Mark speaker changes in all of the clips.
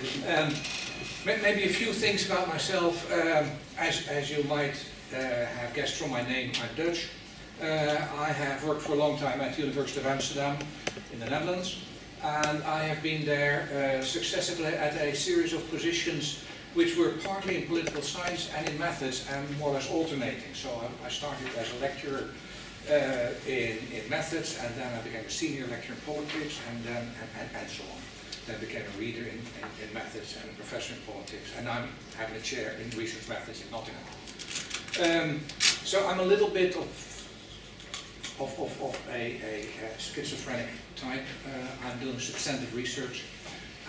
Speaker 1: Um, maybe a few things about myself. Um, as, as you might uh, have guessed from my name, I'm Dutch. Uh, I have worked for a long time at the University of Amsterdam in the Netherlands. And I have been there uh, successively at a series of positions which were partly in political science and in methods and more or less alternating. So I, I started as a lecturer uh, in, in methods and then I became a senior lecturer in politics and then and, and, and so on. Then became a reader in, in, in, methods and a professor in politics and I'm having a chair in research methods in Nottingham. Um, so I'm a little bit of of, of, of a, a, a, schizophrenic type. Uh, I'm doing substantive research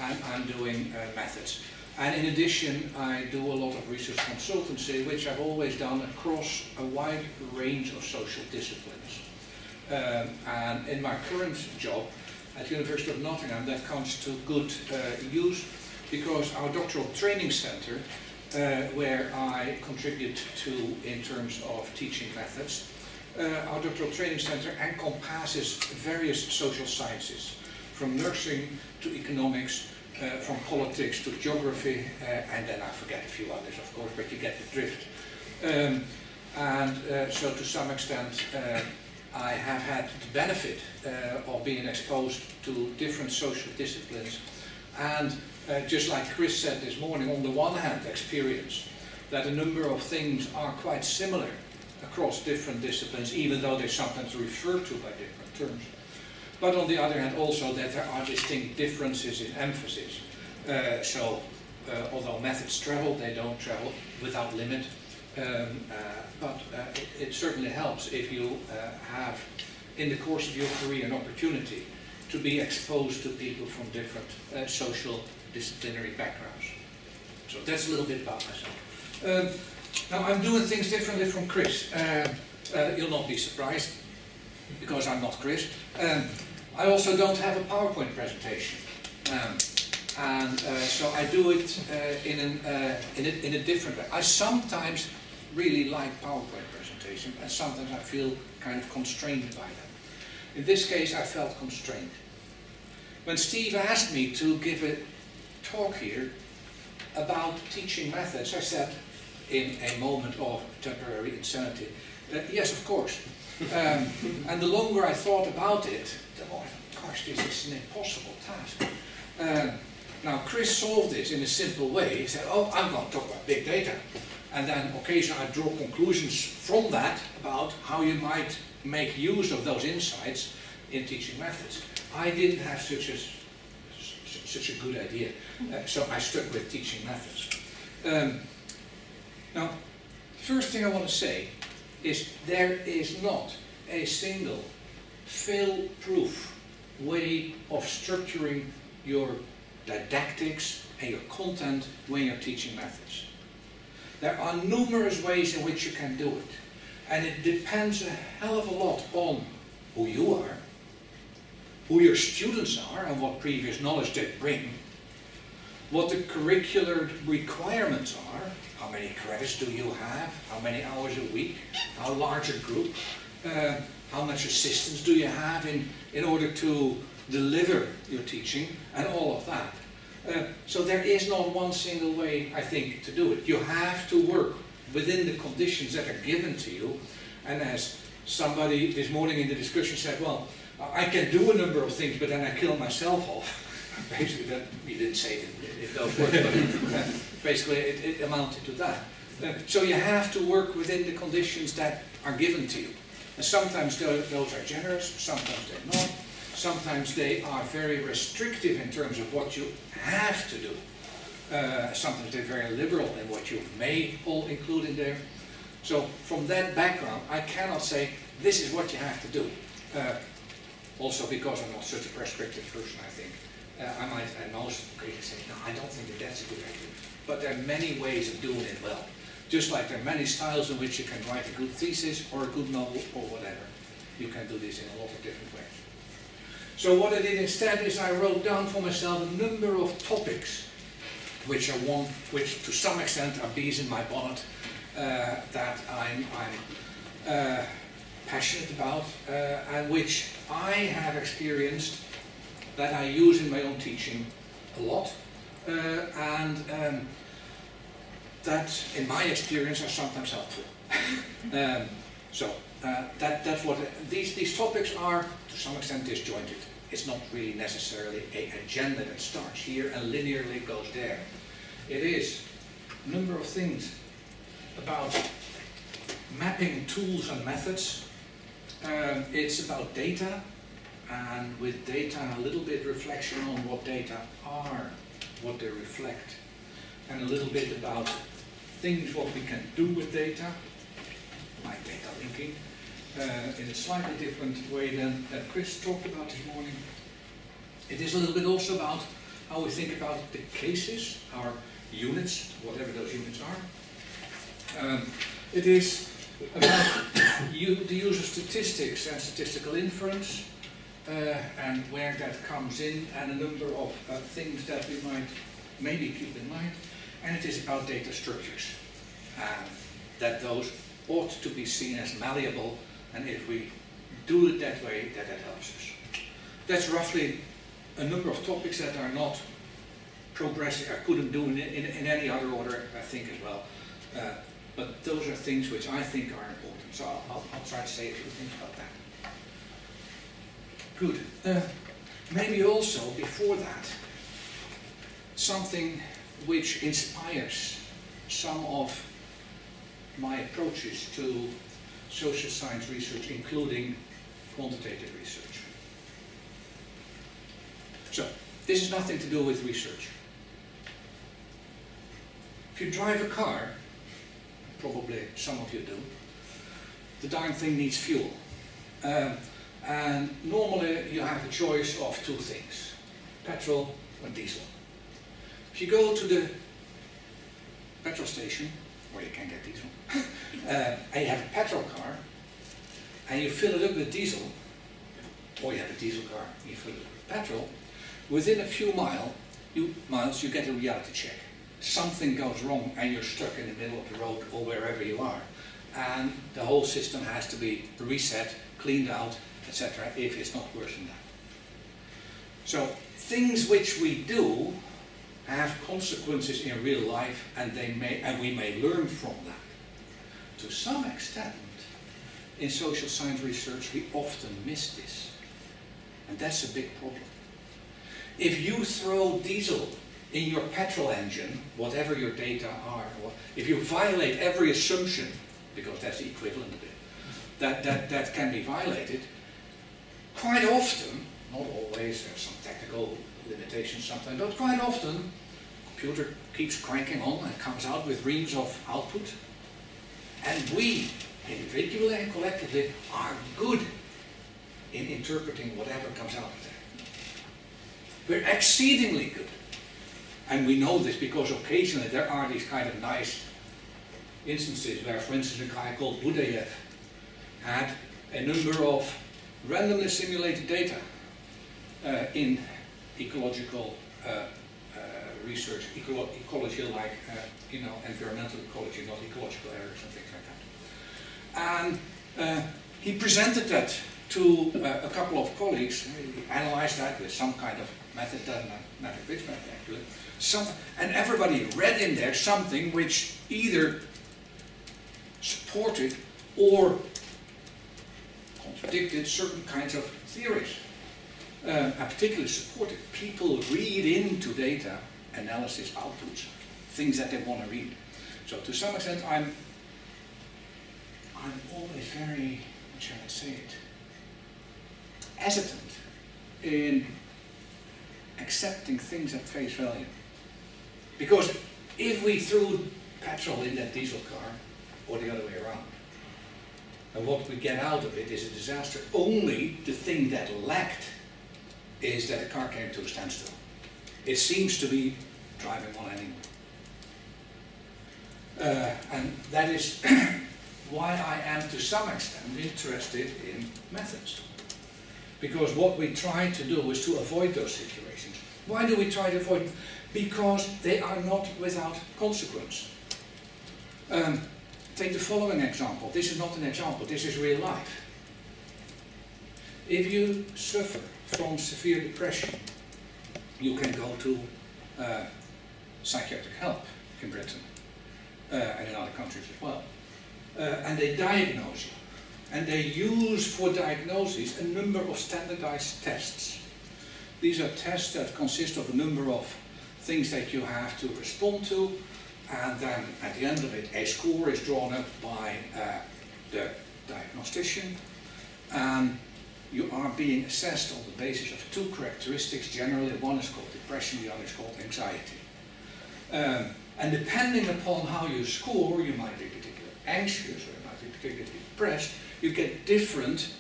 Speaker 1: and I'm doing uh, methods. And in addition, I do a lot of research consultancy, which I've always done across a wide range of social disciplines. Um, and in my current job at the University of Nottingham, that comes to good uh, use because our doctoral training center, uh, where I contribute to in terms of teaching methods, uh, our doctoral training center encompasses various social sciences, from nursing to economics, uh, from politics to geography, uh, and then I forget a few others, of course, but you get the drift. Um, and uh, so to some extent, I have had the benefit uh, of being exposed to different social disciplines, and just like Chris said this morning, on the one hand, experience that a number of things are quite similar across different disciplines, even though they're sometimes referred to by different terms. But on the other hand, also that there are distinct differences in emphasis. Uh, so, uh, although methods travel, they don't travel without limit. Um, uh, but uh, it, it, certainly helps if you uh, have, in the course of your career, an opportunity to be exposed to people from different social disciplinary backgrounds. So that's a little bit about myself. Um, now I'm doing things differently from Chris. Uh, you'll not be surprised because I'm not Chris. Um, I also don't have a PowerPoint presentation. Um, and uh, so I do it uh, in, an, uh, in, a, in a different way. I sometimes really like PowerPoint presentations and sometimes I feel kind of constrained by them. In this case I felt constrained. When Steve asked me to give a talk here about teaching methods, I said, in a moment of temporary insanity. Uh, yes, of course. Um, and the longer I thought about it, the more, gosh, this is an impossible task. Uh, now, Chris solved this in a simple way. He said, oh, I'm going to talk about big data. And then occasionally I draw conclusions from that about how you might make use of those insights in teaching methods. I didn't have such a, such a good idea, uh, so I stuck with teaching methods. Um, now, first thing I want to say is there is not a single fail-proof way of structuring your didactics and your content when you're teaching methods. There are numerous ways in which you can do it. And it depends a hell of a lot on who you are, who your students are and what previous knowledge they bring, what the curricular requirements are, how many credits do you have? How many hours a week? How large a group? Uh, how much assistance do you have in, in order to deliver your teaching and all of that. Uh, so there is not one single way, I think, to do it. You have to work within the conditions that are given to you. And as somebody this morning in the discussion said, well, I can do a number of things, but then I kill myself off. Basically, that, we didn't say it in those words, but basically it, it, amounted to that. Uh, so you have to work within the conditions that are given to you. And sometimes those are generous, sometimes they're not. Sometimes they are very restrictive in terms of what you have to do. Uh, sometimes they're very liberal in what you may all include in there. So from that background, I cannot say this is what you have to do. Uh, also because I'm not such a prescriptive person, I think. Uh, I might, acknowledge and most critics say, no, I don't think that that's a good idea. But there are many ways of doing it well. Just like there are many styles in which you can write a good thesis or a good novel or whatever. You can do this in a lot of different ways. So what I did instead is I wrote down for myself a number of topics which are one, which to some extent are bees in my bonnet uh, that I'm, I'm uh, passionate about uh, and which I have experienced that I use in my own teaching a lot uh, and um, that, in my experience, are sometimes helpful. um, so uh, that, that's what these, these topics are to some extent disjointed. It's not really necessarily a agenda that starts here and linearly goes there. It is a number of things about mapping tools and methods. Um, it's about data, and with data, a little bit reflection on what data are, what they reflect, and a little bit about things what we can do with data, like data linking, uh, in a slightly different way than, that Chris talked about this morning. It is a little bit also about how we think about the cases, our units, whatever those units are. Um, it is about you, the use of statistics and statistical inference, uh, and where that comes in, and a number of uh, things that we might maybe keep in mind. And it is about data structures, and that those ought to be seen as malleable, and if we do it that way, that that helps us. That's roughly a number of topics that are not progressive, I couldn't do in, in, in any other order, I think, as well. Uh, but those are things which I think are important, so I'll, I'll, I'll try to say a few things about that. Good. Uh, maybe also, before that, something which inspires some of my approaches to social science research, including quantitative research. So, this has nothing to do with research. If you drive a car, probably some of you do, the darn thing needs fuel. Um, and normally you have a choice of two things, petrol or diesel. If you go to the petrol station, where you can get diesel, uh, and you have a petrol car, and you fill it up with diesel, or you have a diesel car, you fill it up with petrol, within a few mile, you, miles you get a reality check. Something goes wrong and you're stuck in the middle of the road or wherever you are. And the whole system has to be reset, cleaned out, etc. if it's not worse than that. So things which we do have consequences in real life and they may and we may learn from that. To some extent, in social science research we often miss this. And that's a big problem. If you throw diesel in your petrol engine, whatever your data are, if you violate every assumption, because that's the equivalent of it, that, that, that can be violated, quite often, not always, there's some technical limitations sometimes, but quite often, computer keeps cranking on and comes out with reams of output, and we, individually and collectively, are good in interpreting whatever comes out of that. We're exceedingly good. And we know this because occasionally there are these kind of nice instances where, for instance, a guy called Budayev had a number of randomly simulated data uh, in ecological uh, uh, research, eco ecology like, uh, you know, environmental ecology, not ecological errors and things like that. And uh, he presented that to a couple of colleagues, he analyzed that with some kind of method, not a method actually, some, and everybody read in there something which either supported or contradicted certain kinds of theories. Uh, and particularly supported. People read into data analysis outputs, things that they want to read. So to some extent, I'm, I'm always very, what shall I say it, hesitant in accepting things at face value. Because if we threw petrol in that diesel car, or the other way around, and what we get out of it is a disaster. Only the thing that lacked is that the car came to a standstill. It seems to be driving on anyway. Uh, and that is why I am to some extent interested in methods. Because what we try to do is to avoid those situations. Why do we try to avoid them? Because they are not without consequence. Um, take the following example. This is not an example, this is real life. If you suffer from severe depression, you can go to uh, psychiatric help in Britain uh, and in other countries as well. Uh, and they diagnose you. And they use for diagnosis a number of standardized tests. These are tests that consist of a number of things that you have to respond to, and then at the end of it, a score is drawn up by uh, the diagnostician, and you are being assessed on the basis of two characteristics. Generally, one is called depression, the other is called anxiety. Um, and depending upon how you score, you might be particularly anxious or you might be particularly depressed, you get different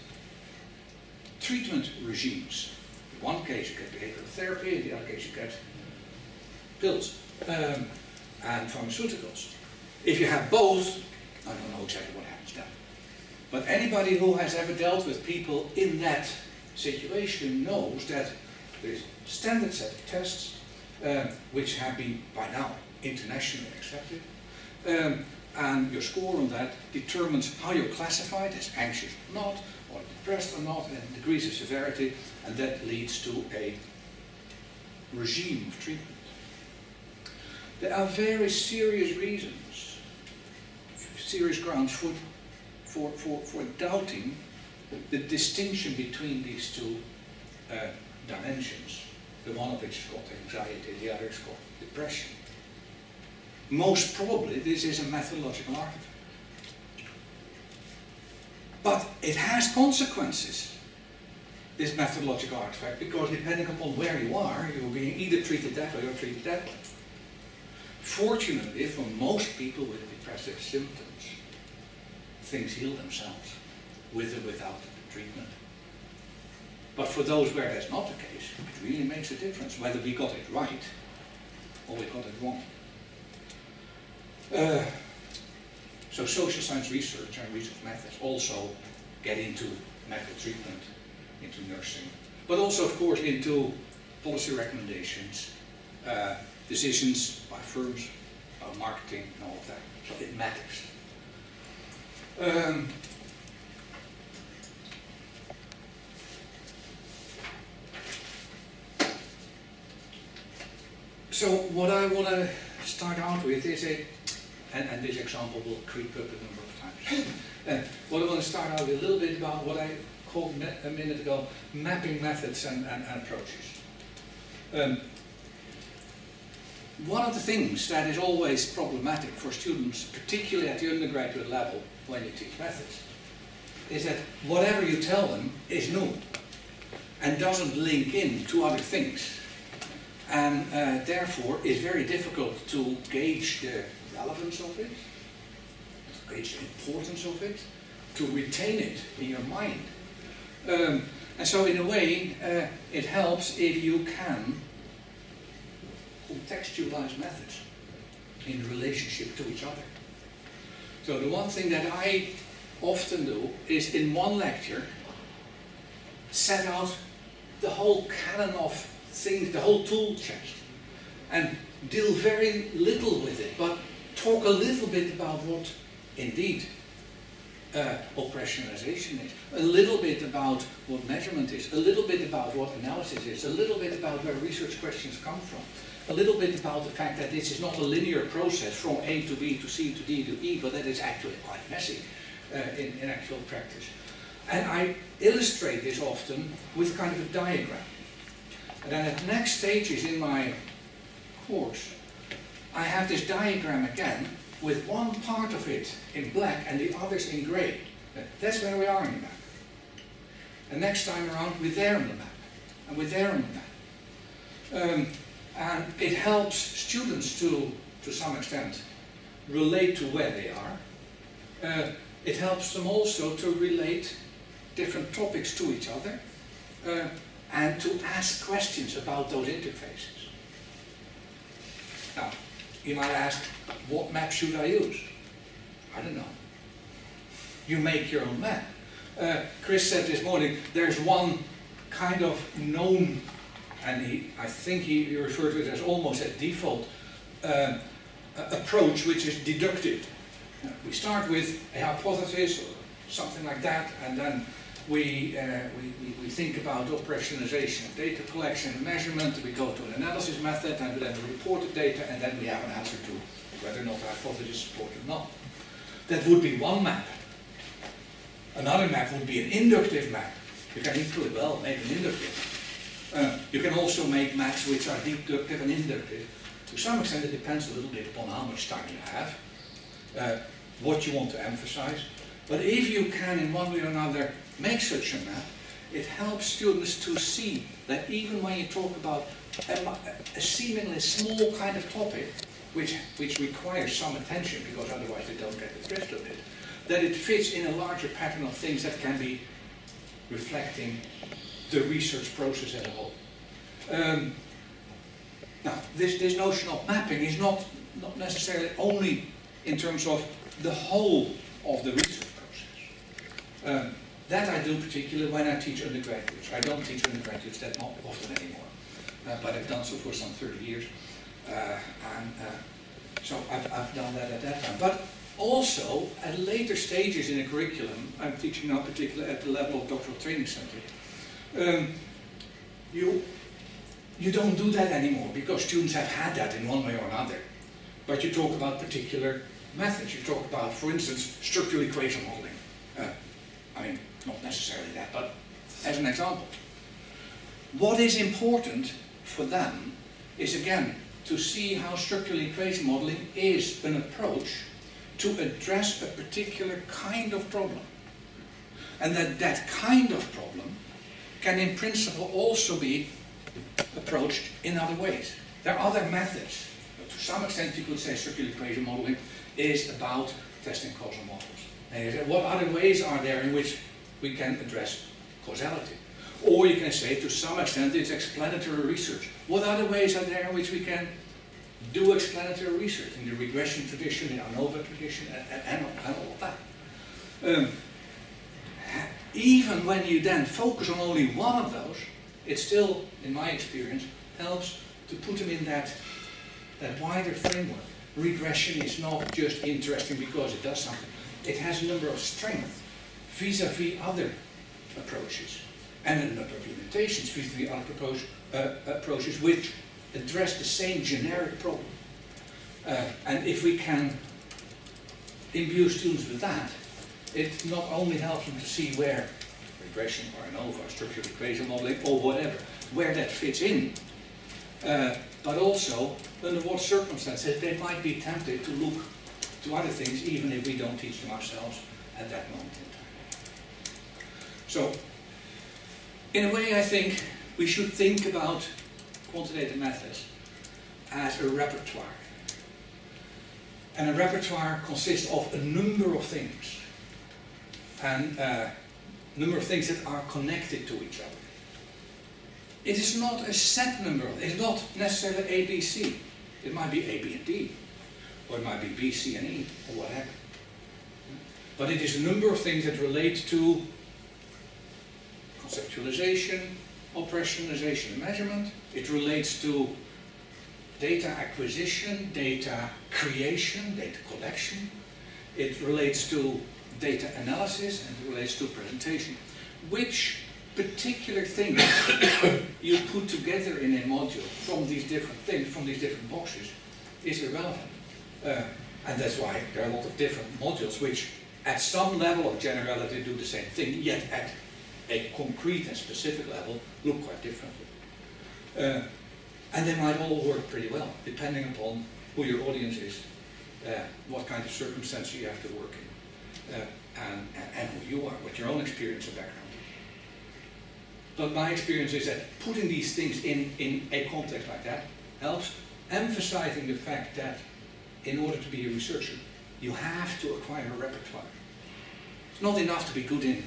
Speaker 1: treatment regimes. In one case, you get behavioral therapy, in the other case, you get pills um, and pharmaceuticals. If you have both, I don't know exactly what. But anybody who has ever dealt with people in that situation knows that a standard set of tests um, which have been by now internationally accepted. Um, and your score on that determines how you're classified as anxious or not, or depressed or not, and degrees of severity, and that leads to a regime of treatment. There are very serious reasons, serious grounds for, for, for, for doubting the distinction between these two uh, dimensions. The one of which is called anxiety, the other is called depression. Most probably this is a methodological artifact. But it has consequences, this methodological artifact, because depending upon where you are, you're being either treated that way or treated that way. Fortunately, for most people with depressive symptoms, things heal themselves, with or without treatment. But for those where that's not the case, it really makes a difference whether we got it right or we got it wrong. Uh, so social science research and research methods also get into medical treatment, into nursing, but also, of course, into policy recommendations, uh, decisions by firms, about marketing and all of that. So it matters. Um, so what I want to start out with is a and, and this example will creep up a number of times. uh, what I want to start out with a little bit about what I called a minute ago mapping methods and, and, and approaches. Um, one of the things that is always problematic for students, particularly at the undergraduate level when you teach methods, is that whatever you tell them is new and doesn't link in to other things. And uh, therefore is very difficult to gauge the relevance of it, to gauge the importance of it, to retain it in your mind. Um, and so in a way, uh, it helps if you can contextualize methods in relationship to each other. So the one thing that I often do is in one lecture set out the whole canon of things, the whole tool chest, and deal very little with it, but talk a little bit about what indeed uh, operationalization is, a little bit about what measurement is, a little bit about what analysis is, a little bit about where research questions come from, a little bit about the fact that this is not a linear process from A to B to C to D to E, but that is actually quite messy uh, in, in actual practice. And I illustrate this often with kind of a diagram. And then at next stages in my course, I have this diagram again with one part of it in black and the others in grey. That's where we are in the map. And next time around, we're there on the map. And we're there on the map. Um, and it helps students to, to some extent, relate to where they are. Uh, it helps them also to relate different topics to each other uh, and to ask questions about those interfaces. Now, you might ask, what map should I use? I don't know. You make your own map. Uh, Chris said this morning, there's one kind of known, and he, I think he referred to it as almost a default uh, approach, which is deductive. We start with a hypothesis or something like that, and then we, uh, we, we, think about operationalization, data collection measurement, we go to an analysis method, and then we report the data, and then we have an answer to whether or not the hypothesis is supported or not. That would be one map. Another map would be an inductive map. You can equally well make an inductive. Uh, you can also make maps which are deductive and inductive. To some extent, it depends a little bit upon how much time you have, uh, what you want to emphasize. But if you can, in one way or another, make such a map, it helps students to see that even when you talk about a, a seemingly small kind of topic, which, which requires some attention because otherwise they don't get the drift of it, that it fits in a larger pattern of things that can be reflecting the research process as a whole. Um, now, this, this notion of mapping is not, not necessarily only in terms of the whole of the research process. Um, that I do particularly when I teach undergraduates. I don't teach undergraduates that not often anymore, uh, but I've done so for some 30 years. Uh, and uh, so I've, I've done that at that time. But also, at later stages in a curriculum, I'm teaching now particularly at the level of doctoral training center, um, you, you don't do that anymore because students have had that in one way or another. But you talk about particular methods. You talk about, for instance, structural equation modeling. Uh, I mean, not necessarily that, but as an example. What is important for them is, again, to see how structural equation modeling is an approach to address a particular kind of problem. And that that kind of problem can in principle also be approached in other ways. There are other methods. But to some extent you could say circular equation modeling is about testing causal models. And what other ways are there in which we can address causality? Or you can say to some extent it's explanatory research. What other ways are there in which we can do explanatory research in the regression tradition, the ANOVA tradition, and, and, and all of that. Um, even when you then focus on only one of those, it still, in my experience, helps to put them in that, that wider framework. Regression is not just interesting because it does something. It has a number of strengths vis-a-vis -vis other approaches and a number of limitations vis-a-vis -vis other uh, approaches which address the same generic problem. Uh, and if we can imbue students with that, it not only helps them to see where regression or ANOVA, structural equation modeling, or whatever, where that fits in, uh, but also under what circumstances they might be tempted to look to other things, even if we don't teach them ourselves at that moment in time. So, in a way, I think we should think about quantitative methods as a repertoire. And a repertoire consists of a number of things. And a uh, number of things that are connected to each other. It is not a set number. It's not necessarily A, B, C. It might be A, B, and D. Or it might be B, C, and E, or whatever. But it is a number of things that relate to conceptualization, operationalization and measurement. It relates to data acquisition, data creation, data collection. It relates to data analysis and it relates to presentation. Which particular things you put together in a module from these different things, from these different boxes, is irrelevant. Uh, and that's why there are a lot of different modules which at some level of generality do the same thing, yet at a concrete and specific level look quite differently. Uh, and they might all work pretty well, depending upon who your audience is, uh, what kind of circumstances you have to work in, and, and, who you are, what your own experience and background. But my experience is that putting these things in, in a context like that helps emphasizing the fact that in order to be a researcher, you have to acquire a repertoire. It's not enough to be good in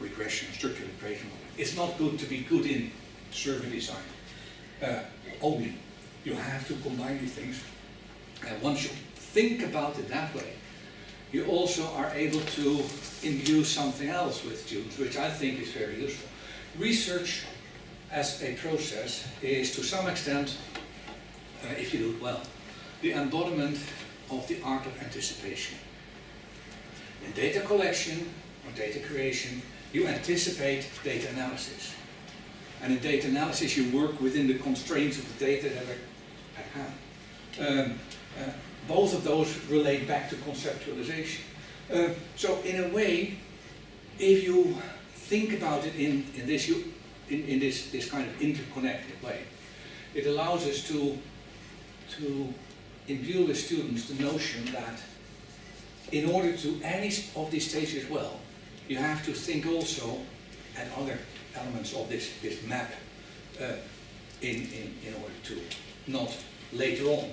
Speaker 1: regression, structural equation. It's not good to be good in survey design uh, only. You have to combine these things. And once you think about it that way, you also are able to imbue something else with students, which I think is very useful. Research as a process is to some extent, uh, if you do it well, the embodiment of the art of anticipation. In data collection or data creation, you anticipate data analysis. And in data analysis, you work within the constraints of the data that are at hand. Um, uh, both of those relate back to conceptualization. Uh, so in a way, if you think about it in, in, this, in, in this, this kind of interconnected way, it allows us to, to imbue the students the notion that in order to any of these stages well, you have to think also at other elements of this, this map uh, in, in, in order to not later on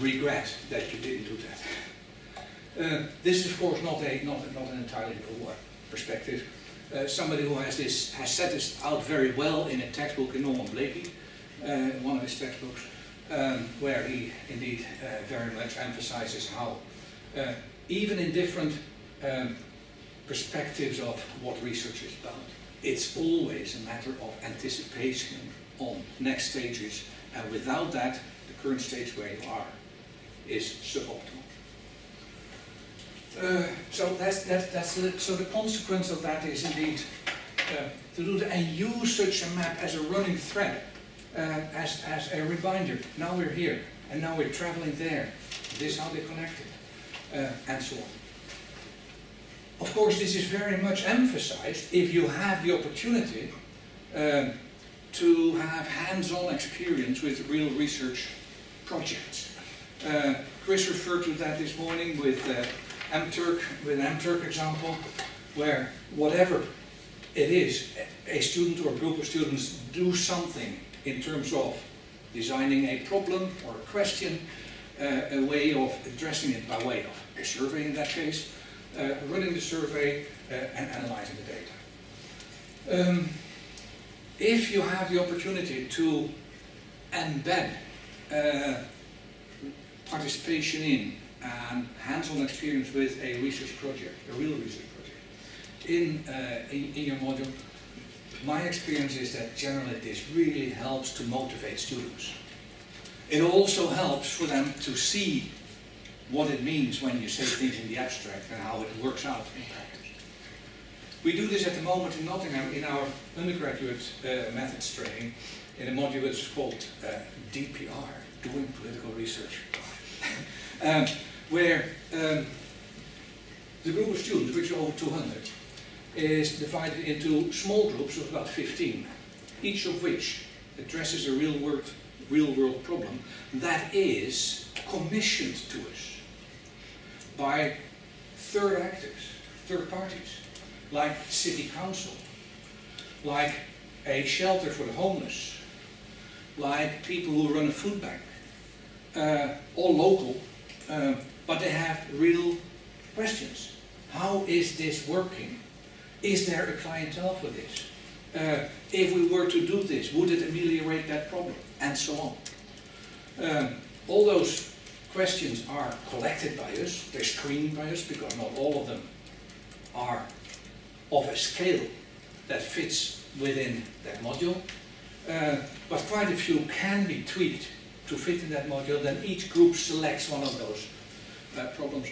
Speaker 1: regret that you didn't do that. Uh, this is of course not, a, not, not an entirely new perspective. Uh, somebody who has, this, has set this out very well in a textbook in Norman Blaikie, uh, one of his textbooks, um, where he indeed uh, very much emphasizes how uh, even in different um, perspectives of what research is about, it's always a matter of anticipation on next stages, and without that, the current stage where you are is suboptimal. Uh, so that's, that's, that's the, so the consequence of that is indeed uh, to do that and use such a map as a running thread, uh, as, as a reminder. Now we're here, and now we're traveling there. This is how they connected, uh, and so on. Of course, this is very much emphasized if you have the opportunity um, to have hands-on experience with real research projects. Uh, Chris referred to that this morning with uh, MTurk, with an example, where whatever it is, a student or group of students do something in terms of designing a problem or a question, uh, a way of addressing it by way of a survey in that case, uh, running the survey uh, and analyzing the data. Um, if you have the opportunity to embed uh, participation in and hands-on experience with a research project, a real research project, in, uh, in, in, your module, my experience is that generally this really helps to motivate students. It also helps for them to see what it means when you say things in the abstract and how it works out in practice. We do this at the moment in Nottingham in our undergraduate uh, methods training in a module that's called uh, DPR, Doing Political Research, um, where um, the group of students, which are over 200, is divided into small groups of about 15, each of which addresses a real world, real world problem that is commissioned to us by third actors, third parties, like city council, like a shelter for the homeless, like people who run a food bank, uh, all local, uh, but they have real questions. How is this working? Is there a clientele for this? Uh, if we were to do this, would it ameliorate that problem? And so on. Um, all those questions are collected by us, they're screened by us because not all of them are of a scale that fits within that module. Uh, but quite a few can be tweaked to fit in that module. Then each group selects one of those uh, problems.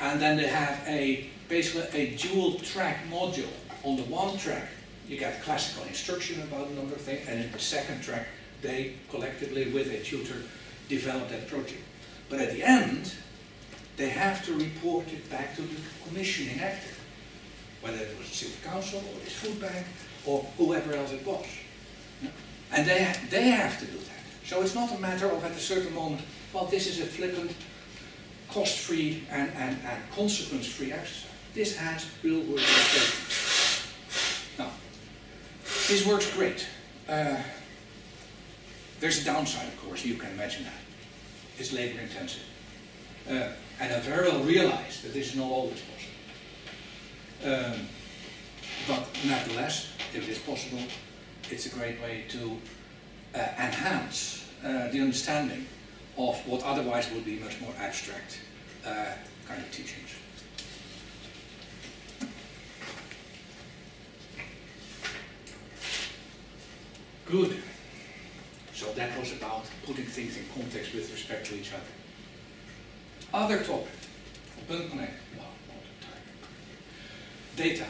Speaker 1: And then they have a basically a dual track module. On the one track, you get classical instruction about a number of things, and in the second track, they collectively with a tutor develop that project. But at the end, they have to report it back to the commissioning actor, whether it was the city council or this food bank or whoever else it was. And they, they have to do that. So it's not a matter of at a certain moment, well, this is a flippant, cost-free and, and, and consequence-free exercise. This has real world implications. Now, this works great. Uh, there's a downside, of course, you can imagine that. It's labor intensive. Uh, and I very well realize that this is not always possible. Um, but nevertheless, if it is possible, it's a great way to uh, enhance uh, the understanding of what otherwise would be much more abstract uh, kind of teachings. Good. So that was about putting things in context with respect to each other. Other topic, data.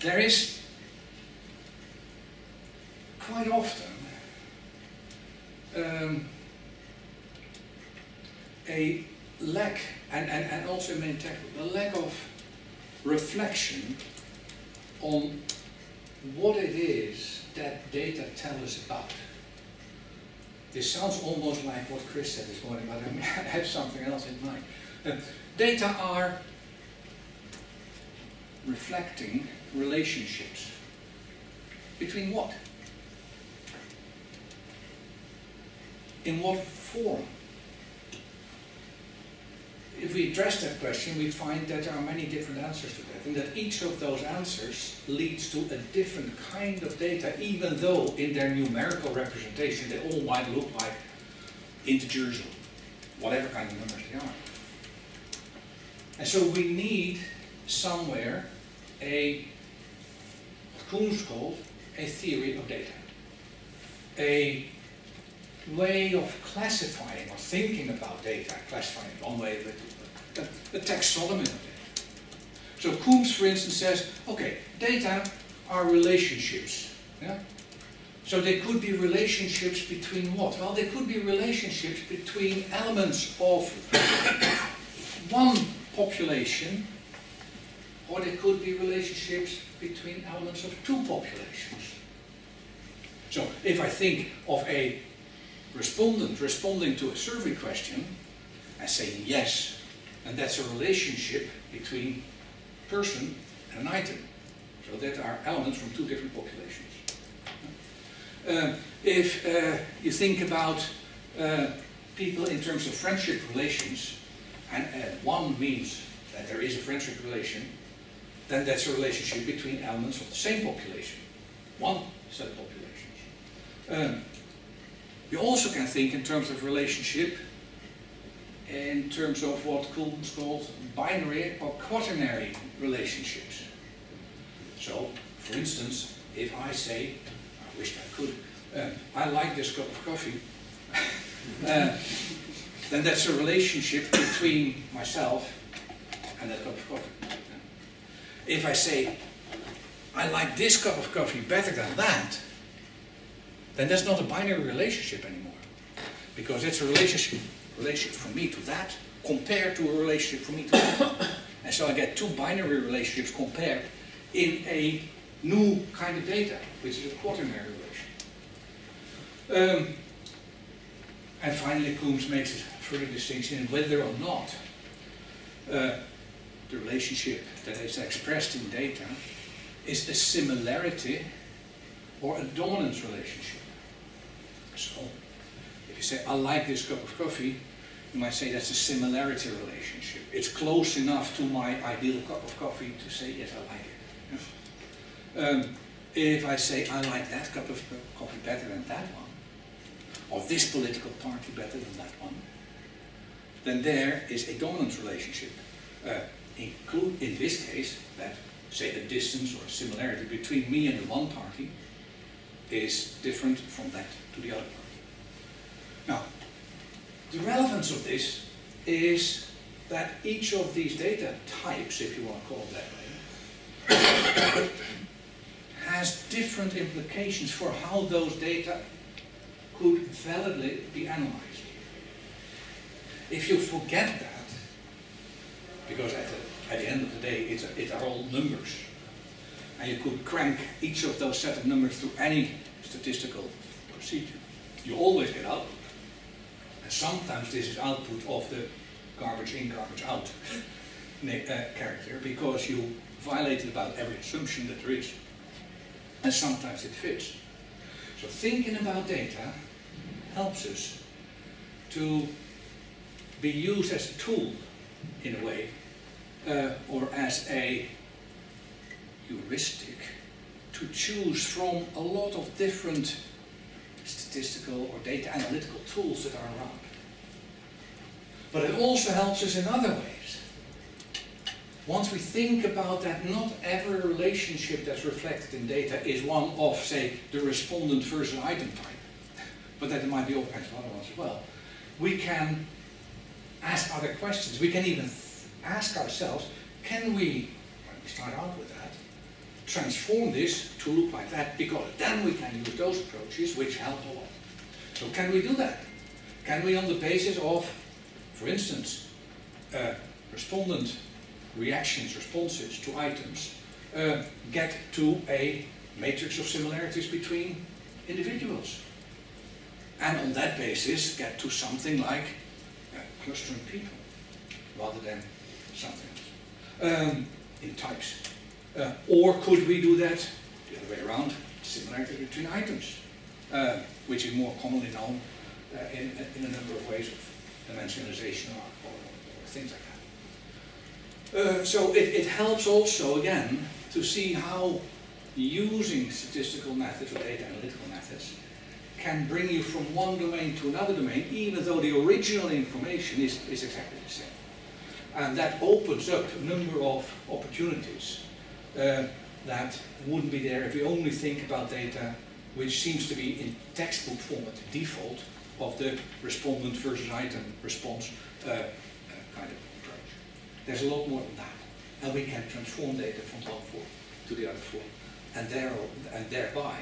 Speaker 1: there is quite often um, a lack, and, and, and also in many technical, a lack of reflection on what it is that data tell us about. This sounds almost like what Chris said this morning, but I have something else in mind. Uh, data are reflecting relationships. Between what? In what form? If we address that question, we find that there are many different answers to that, and that each of those answers leads to a different kind of data, even though in their numerical representation they all might look like integers or whatever kind of numbers they are. And so we need somewhere a, Coombs called a theory of data. A way of classifying or thinking about data, classifying one way, but the taxonomy of data. So Coombs, for instance, says, okay, data are relationships. Yeah? So they could be relationships between what? Well, they could be relationships between elements of one population, or they could be relationships between elements of two populations. So if I think of a respondent responding to a survey question and saying yes, and that's a relationship between person and an item. So that are elements from two different populations. Uh, if uh, you think about uh, people in terms of friendship relations, and one means that there is a friendship relation, then that's a relationship between elements of the same population, one set of populations. Um, you also can think in terms of relationship in terms of what Coombs calls binary or quaternary relationships. So, for instance, if I say, I wish I could, uh, I like this cup of coffee, uh, then that's a relationship between myself and that cup of coffee. If I say, I like this cup of coffee better than that, then that's not a binary relationship anymore. Because it's a relationship, relationship from me to that compared to a relationship from me to that. and so I get two binary relationships compared in a new kind of data, which is a quaternary relation. Um, and finally, Coombs makes a further distinction in whether or not uh, the relationship that is expressed in data is a similarity or a dominance relationship. So, if you say, I like this cup of coffee, you might say that's a similarity relationship. It's close enough to my ideal cup of coffee to say, yes, I like it. Um, if I say, I like that cup of coffee better than that one, or this political party better than that one, then there is a dominance relationship. Uh, include, in this case, that, say, a distance or similarity between me and the one party is different from that to the other party. Now, the relevance of this is that each of these data types, if you want to call it that way, has different implications for how those data could validly be analyzed. If you forget that, because at the, at the end of the day, it's, it are all numbers, and you could crank each of those set of numbers through any statistical procedure. You always get output. And sometimes this is output of the garbage in, garbage out uh, character because you violated about every assumption that there is. And sometimes it fits. So thinking about data helps us to be used as a tool in a way uh, or as a heuristic to choose from a lot of different statistical or data analytical tools that are around. But it also helps us in other ways. Once we think about that not every relationship that's reflected in data is one of, say, the respondent versus item type, but that there might be all kinds of other ones as well, we can ask other questions. We can even ask ourselves, can we, we start out with transform this to look like that because then we can use those approaches which help a lot. So can we do that? Can we on the basis of, for instance, uh, respondent reactions, responses to items, uh, get to a matrix of similarities between individuals? And on that basis get to something like uh, clustering people rather than something else um, in types. Uh, or could we do that the other way around, similarity between items, uh, which is more commonly known uh, in, in a number of ways of dimensionalization or, or, or things like that. Uh, so it, it helps also, again, to see how using statistical methods or data analytical methods can bring you from one domain to another domain, even though the original information is, is exactly the same. And that opens up a number of opportunities uh, that wouldn't be there if we only think about data which seems to be in textbook format default of the respondent versus item response uh, uh, kind of approach. There's a lot more than that. And we can transform data from one form to the other form. And, there, and thereby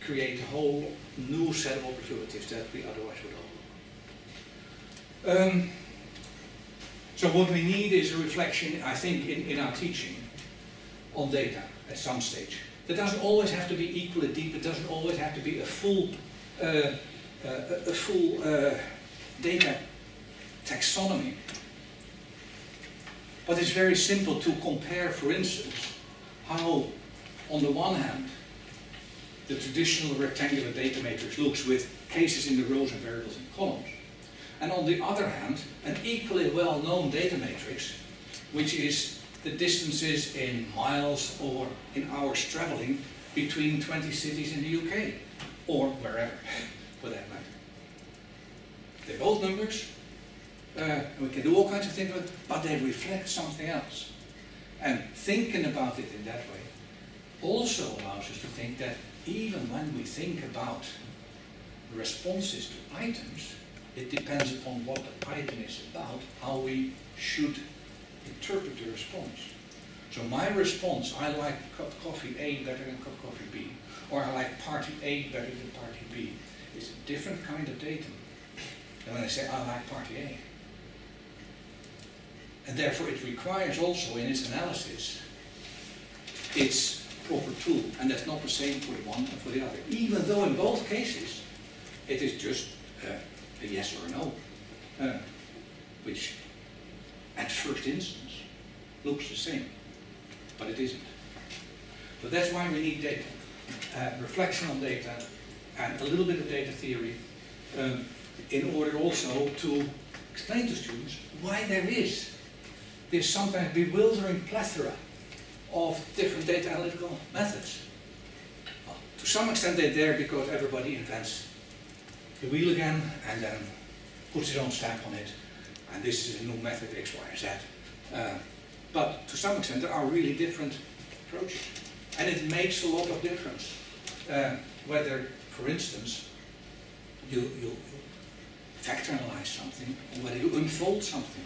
Speaker 1: create a whole new set of opportunities that we otherwise would overlook. Um, so what we need is a reflection, I think, in, in our teaching on data at some stage. That doesn't always have to be equally deep, it doesn't always have to be a full, uh, uh, a full uh, data taxonomy. But it's very simple to compare, for instance, how, on the one hand, the traditional rectangular data matrix looks with cases in the rows and variables in columns. And on the other hand, an equally well-known data matrix, which is the distances in miles or in hours traveling between 20 cities in the UK, or wherever, for that matter. They're both numbers, uh, we can do all kinds of things with but they reflect something else. And thinking about it in that way also allows us to think that even when we think about responses to items, it depends upon what the item is about, how we should interpret the response. So my response, I like cup coffee A better than cup coffee B, or I like party A better than party B, is a different kind of datum than when I say I like party A. And therefore it requires also in its analysis its proper tool. And that's not the same for the one and for the other. Even though in both cases it is just uh, a yes or a no, uh, which first instance looks the same, but it isn't. But that's why we need data. Uh, reflection on data and a little bit of data theory um, in order also to explain to students why there is this sometimes bewildering plethora of different data analytical methods. Well, to some extent they're there because everybody invents the wheel again and then puts his own stamp on it and this is a new method X, Y, Z. Uh, but to some extent there are really different approaches. And it makes a lot of difference uh, whether, for instance, you, you factor analyze something or whether you unfold something.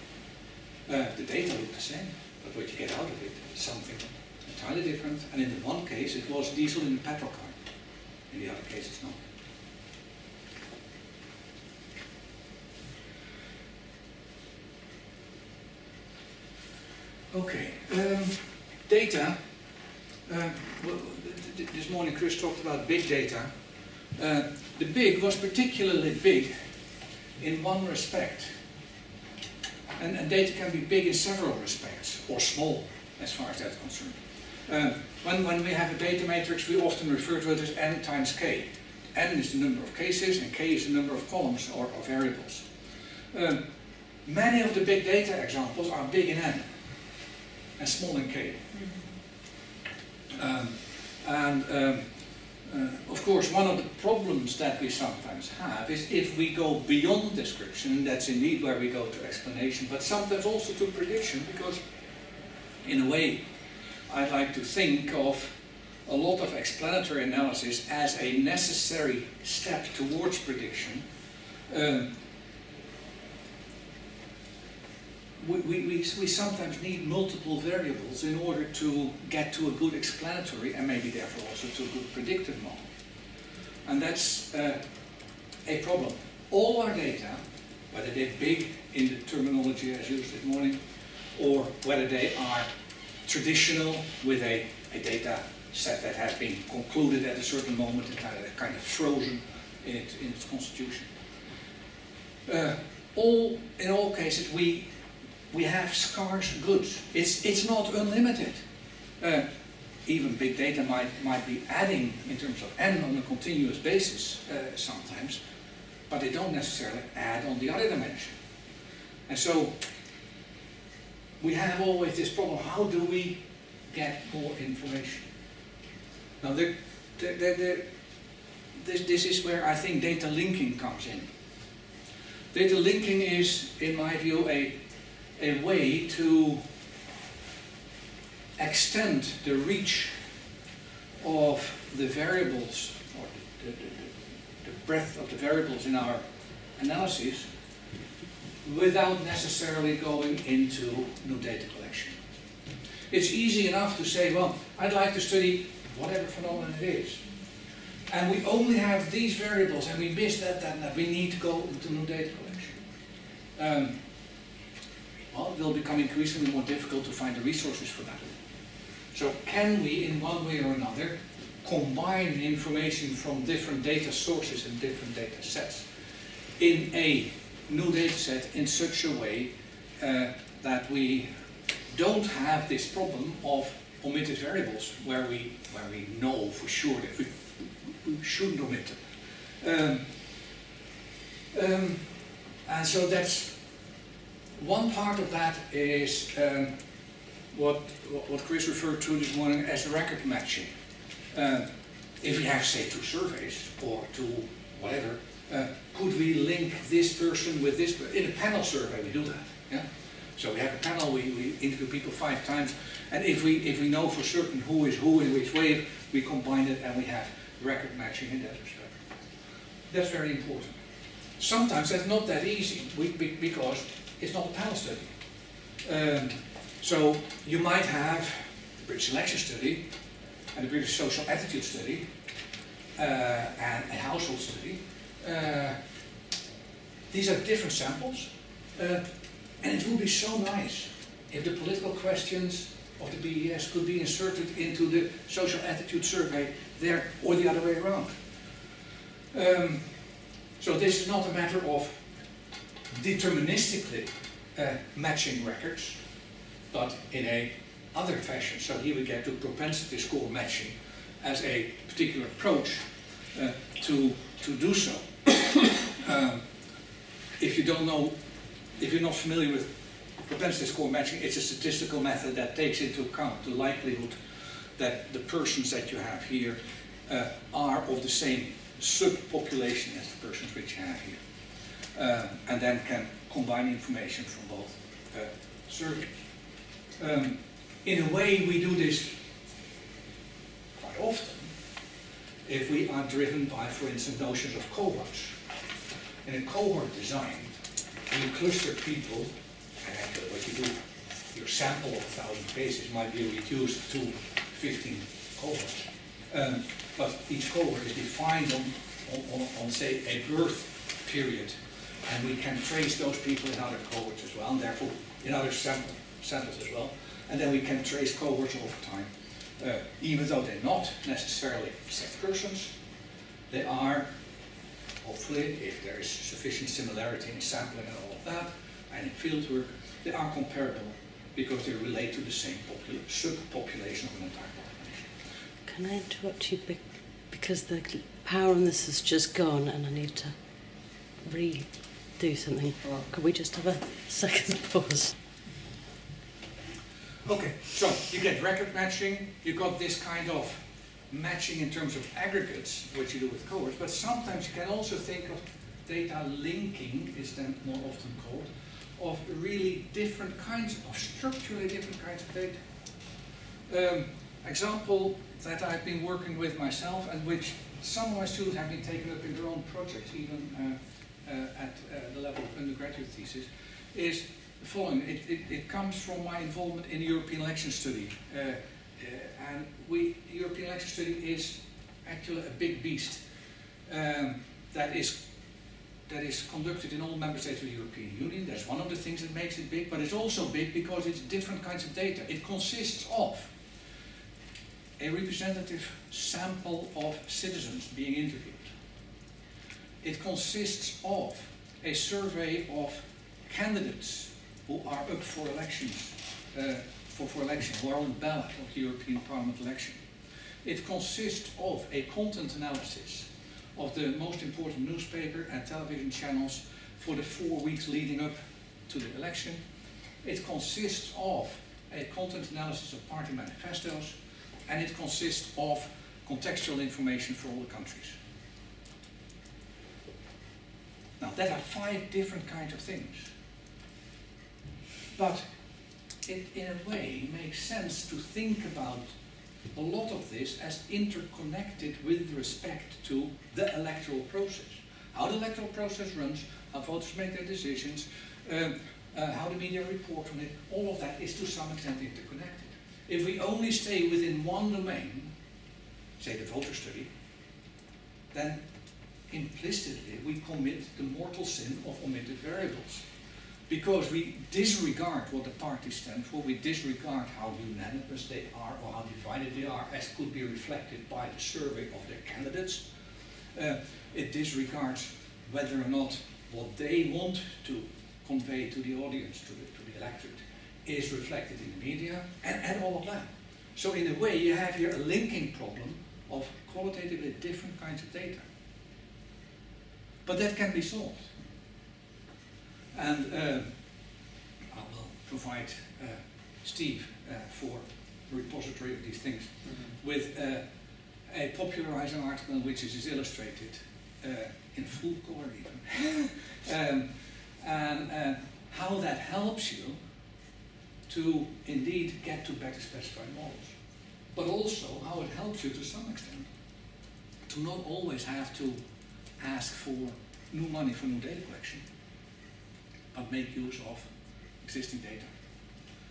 Speaker 1: Uh, the data look the same, but what you get out of it is something entirely different. And in the one case, it was diesel in the petrol car. In the other case, it's not. Okay, um, data. Uh, well, this morning Chris talked about big data. Uh, the big was particularly big in one respect. And, and, data can be big in several respects, or small, as far as that's concerned. Uh, when, when we have a data matrix, we often refer to it as n times k. n is the number of cases, and k is the number of columns or, or variables. Um, many of the big data examples are big in n and small in K. Um, and um, uh, of course, one of the problems that we sometimes have is if we go beyond description, that's indeed where we go to explanation, but sometimes also to prediction, because in a way, I like to think of a lot of explanatory analysis as a necessary step towards prediction. Um, we, we, we, sometimes need multiple variables in order to get to a good explanatory and maybe therefore also to a good predictive model. And that's uh, a problem. All our data, whether they're big in the terminology as used this morning, or whether they are traditional with a, a data set that has been concluded at a certain moment and kind of, kind of frozen in, it, in its constitution. Uh, all, in all cases, we, we have scarce goods. It's, it's not unlimited. Uh, even big data might, might be adding in terms of n on a continuous basis uh, sometimes, but they don't necessarily add on the other dimension. And so we have always this problem, how do we get more information? Now the, the, the, this, this is where I think data linking comes in. Data linking is, in my view, a, a way to extend the reach of the variables, or the, the, the, the breadth of the variables in our analysis, without necessarily going into new data collection. It's easy enough to say, well, I'd like to study whatever phenomenon it is. And we only have these variables and we miss that, that, that. We need to go into new data collection. Um, will become increasingly more difficult to find the resources for that. So can we, in one way or another, combine information from different data sources and different data sets in a new data set in such a way uh, that we don't have this problem of omitted variables where we, where we know for sure that we, we shouldn't omit them. Um, um, and so that's one part of that is um, what, what Chris referred to this morning as record matching. Uh, if we have, say, two surveys or two whatever, uh, could we link this person with this? In a panel survey, we do that. Yeah. So we have a panel, we, we interview people five times, and if we if we know for certain who is who in which wave, we combine it and we have record matching in that respect. That's very important. Sometimes that's not that easy we, because it's not a panel study. Um, so you might have the British election Study and the British Social Attitude Study uh, and a household study. Uh, these are different samples. Uh, and it would be so nice if the political questions of the BES could be inserted into the social attitude survey there or the other way around. Um, so this is not a matter of deterministically uh, matching records, but in a other fashion. So here we get to propensity score matching as a particular approach uh, to, to do so. um, if you don't know if you're not familiar with propensity score matching, it's a statistical method that takes into account the likelihood that the persons that you have here uh, are of the same subpopulation as the persons which you have here. Uh, and then can combine information from both uh, surveys. Um, in a way, we do this quite often if we are driven by, for instance, notions of cohorts. In a cohort design, you cluster people, and what you do, your sample of 1,000 cases might be reduced to 15 cohorts. Um, but each cohort is defined on, on, on, on, say, a birth period, and we can trace those people in other cohorts as well, and therefore in other sample, samples as well. And then we can trace cohorts over time. Uh, even though they're not necessarily same persons, they are hopefully, if there is sufficient similarity in sampling and all of that, and in fieldwork, they are comparable because they relate to the same subpopulation of an entire population.
Speaker 2: Can I interrupt you because the power on this has just gone and I need to redo something? Could we just have a second pause?
Speaker 1: Okay, so you get record matching, you got this kind of matching in terms of aggregates, which you do with cohorts, but sometimes you can also think of data linking, is then more often called, of really different kinds of structurally different kinds of data. Um, example that I've been working with myself and which some of my students have been taking up in their own projects, even uh, at uh, the level of undergraduate thesis, is the following. It, it, it comes from my involvement in the European election study. Uh, uh, and we, the European election study is actually a big beast um, that is that is conducted in all member states of the European Union. That's one of the things that makes it big, but it's also big because it's different kinds of data. It consists of a representative sample of citizens being interviewed. It consists of a survey of candidates who are up for elections, uh, for, for election, who are on the ballot of the European Parliament election. It consists of a content analysis of the most important newspaper and television channels for the four weeks leading up to the election. It consists of a content analysis of party manifestos, and it consists of contextual information for all the countries. Now, that are five different kinds of things. But it, in a way, makes sense to think about a lot of this as interconnected with respect to the electoral process. How the electoral process runs, how voters make their decisions, um, uh, how the media report on it, all of that is to some extent interconnected. If we only stay within one domain, say the voter study, then implicitly we commit the mortal sin of omitted variables because we disregard what the parties stand for, we disregard how unanimous they are or how divided they are, as could be reflected by the survey of their candidates. Uh, it disregards whether or not what they want to convey to the audience, to the, to the electorate, is reflected in the media, and, and all of that. So, in a way, you have here a linking problem of qualitatively different kinds of data. But that can be solved. And uh, I will provide uh, Steve uh, for repository of these things
Speaker 3: Mm-hmm.
Speaker 1: with uh, a popularizing article in which it is illustrated uh, in full color even. um, and uh, how that helps you to indeed get to better specified models. But also how it helps you to some extent to not always have to ask for new money for new data collection, but make use of existing data,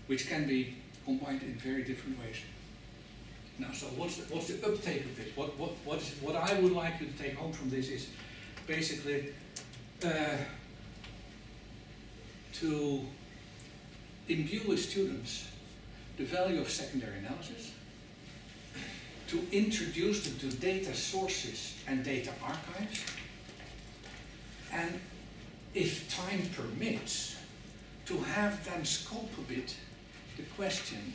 Speaker 1: which can be combined in very different ways. Now, so what's the, what's the uptake of this? What, what, what, is, what I would like you to take home from this is basically uh, to imbue with students the value of secondary analysis, to introduce them to data sources and data archives, and if time permits, to have them scope a bit the question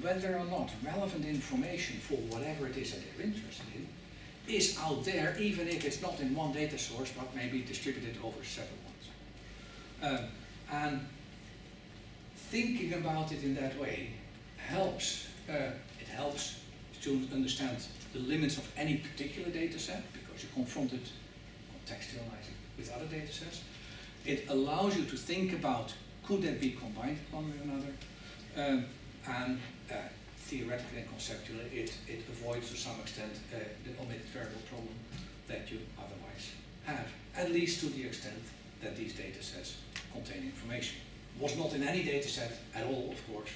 Speaker 1: whether or not relevant information for whatever it is that they're interested in is out there, even if it's not in one data source, but maybe distributed over several ones. Um, and thinking about it in that way helps. Uh, it helps students understand the limits of any particular data set because you're confronted contextualizing with other data sets. It allows you to think about could that be combined one with another, um, and uh, theoretically and conceptually, it, it avoids to some extent uh, the omitted variable problem that you otherwise have, at least to the extent that these data sets contain information. Was not in any data set at all, of course.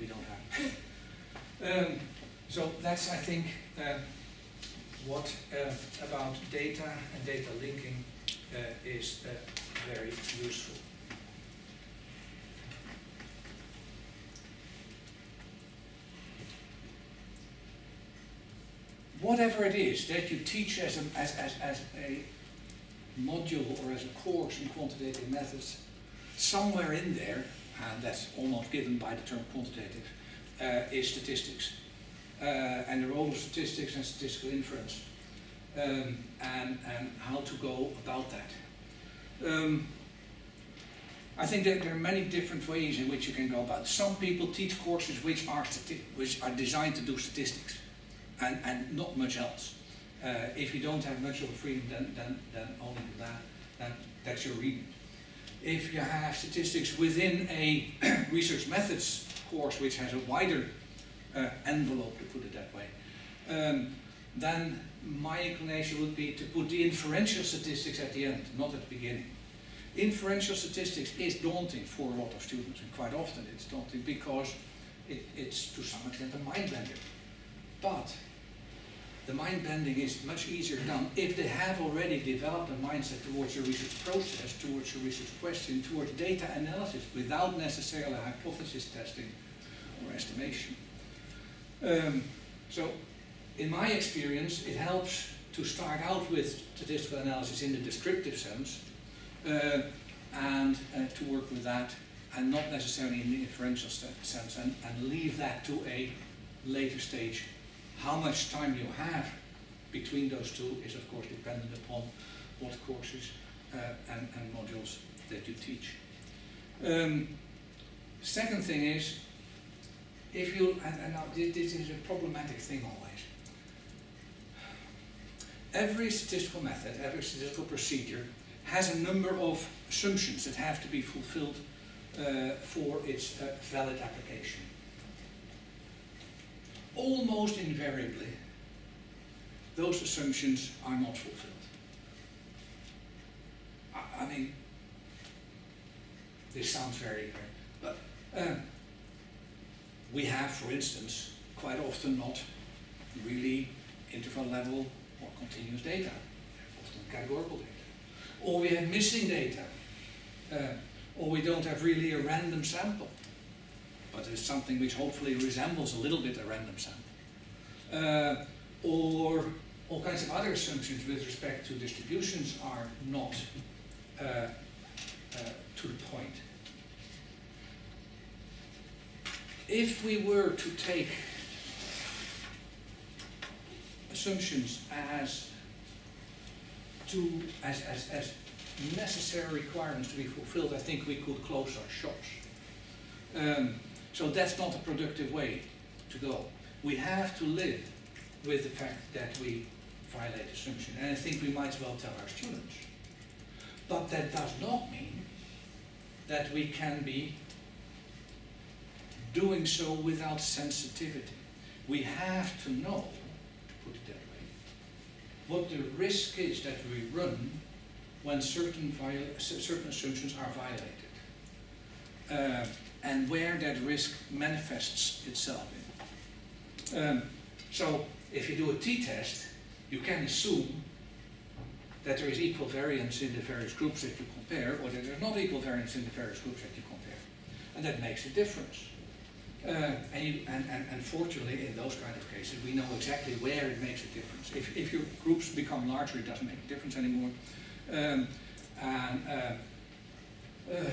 Speaker 1: We don't have. um, so that's, I think, uh, what uh, about data and data linking uh, is uh, very useful. Whatever it is that you teach as a, as, as, as a module or as a course in quantitative methods, somewhere in there, and that's almost given by the term quantitative, uh, is statistics. Uh, and the role of statistics and statistical inference, um, and, and how to go about that. Um, I think that there are many different ways in which you can go about it. Some people teach courses which are, which are designed to do statistics and, and not much else. Uh, if you don't have much of a freedom, then, then, then only that, then that's your remit. If you have statistics within a research methods course which has a wider uh, envelope, to put it that way, um, then my inclination would be to put the inferential statistics at the end, not at the beginning. inferential statistics is daunting for a lot of students, and quite often it's daunting because it, it's to some extent a mind bender. But the mind bending is much easier done if they have already developed a mindset towards a research process, towards a research question, towards data analysis, without necessarily hypothesis testing or estimation. Um, so, in my experience, it helps to start out with statistical analysis in the descriptive sense uh, and uh, to work with that and not necessarily in the inferential sense and, and leave that to a later stage. How much time you have between those two is of course dependent upon what courses uh, and, and, modules that you teach. Um, second thing is, if you, and, and now this, this is a problematic thing always, every statistical method, every statistical procedure has a number of assumptions that have to be fulfilled uh, for its uh, valid application. Almost invariably, those assumptions are not fulfilled. I, I mean, this sounds very, but um, we have, for instance, quite often not really interval level or continuous data, often categorical data. Or we have missing data. Uh, or we don't have really a random sample. But it's something which hopefully resembles a little bit a random sample. Uh, or all kinds of other assumptions with respect to distributions are not uh, uh, to the point. If we were to take assumptions as to as, as, as necessary requirements to be fulfilled, I think we could close our shops. Um, so that's not a productive way to go. We have to live with the fact that we violate assumption, and I think we might as well tell our students. But that does not mean that we can be doing so without sensitivity. We have to know, to put it that way, what the risk is that we run when certain, certain assumptions are violated uh, and where that risk manifests itself in. Um, so if you do a t-test, you can assume that there is equal variance in the various groups that you compare, or that there's not equal variance in the various groups that you compare. And that makes a difference. Uh, and, you, and, and, and, fortunately, in those kind of cases, we know exactly where it makes a difference. If, if your groups become larger, it doesn't make a difference anymore. Um, and uh, uh,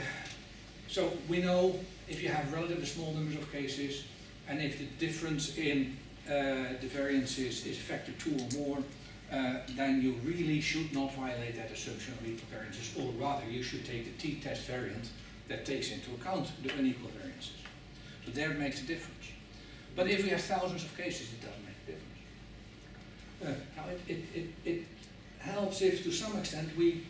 Speaker 1: so we know if you have relatively small numbers of cases, and if the difference in uh, the variances is factor two or more, uh, then you really should not violate that assumption of equal variances, or rather you should take the t-test variant that takes into account the unequal variances. So there it makes a difference. But if we have thousands of cases, it doesn't make a difference. Uh, now it, it, it, it helps if to some extent we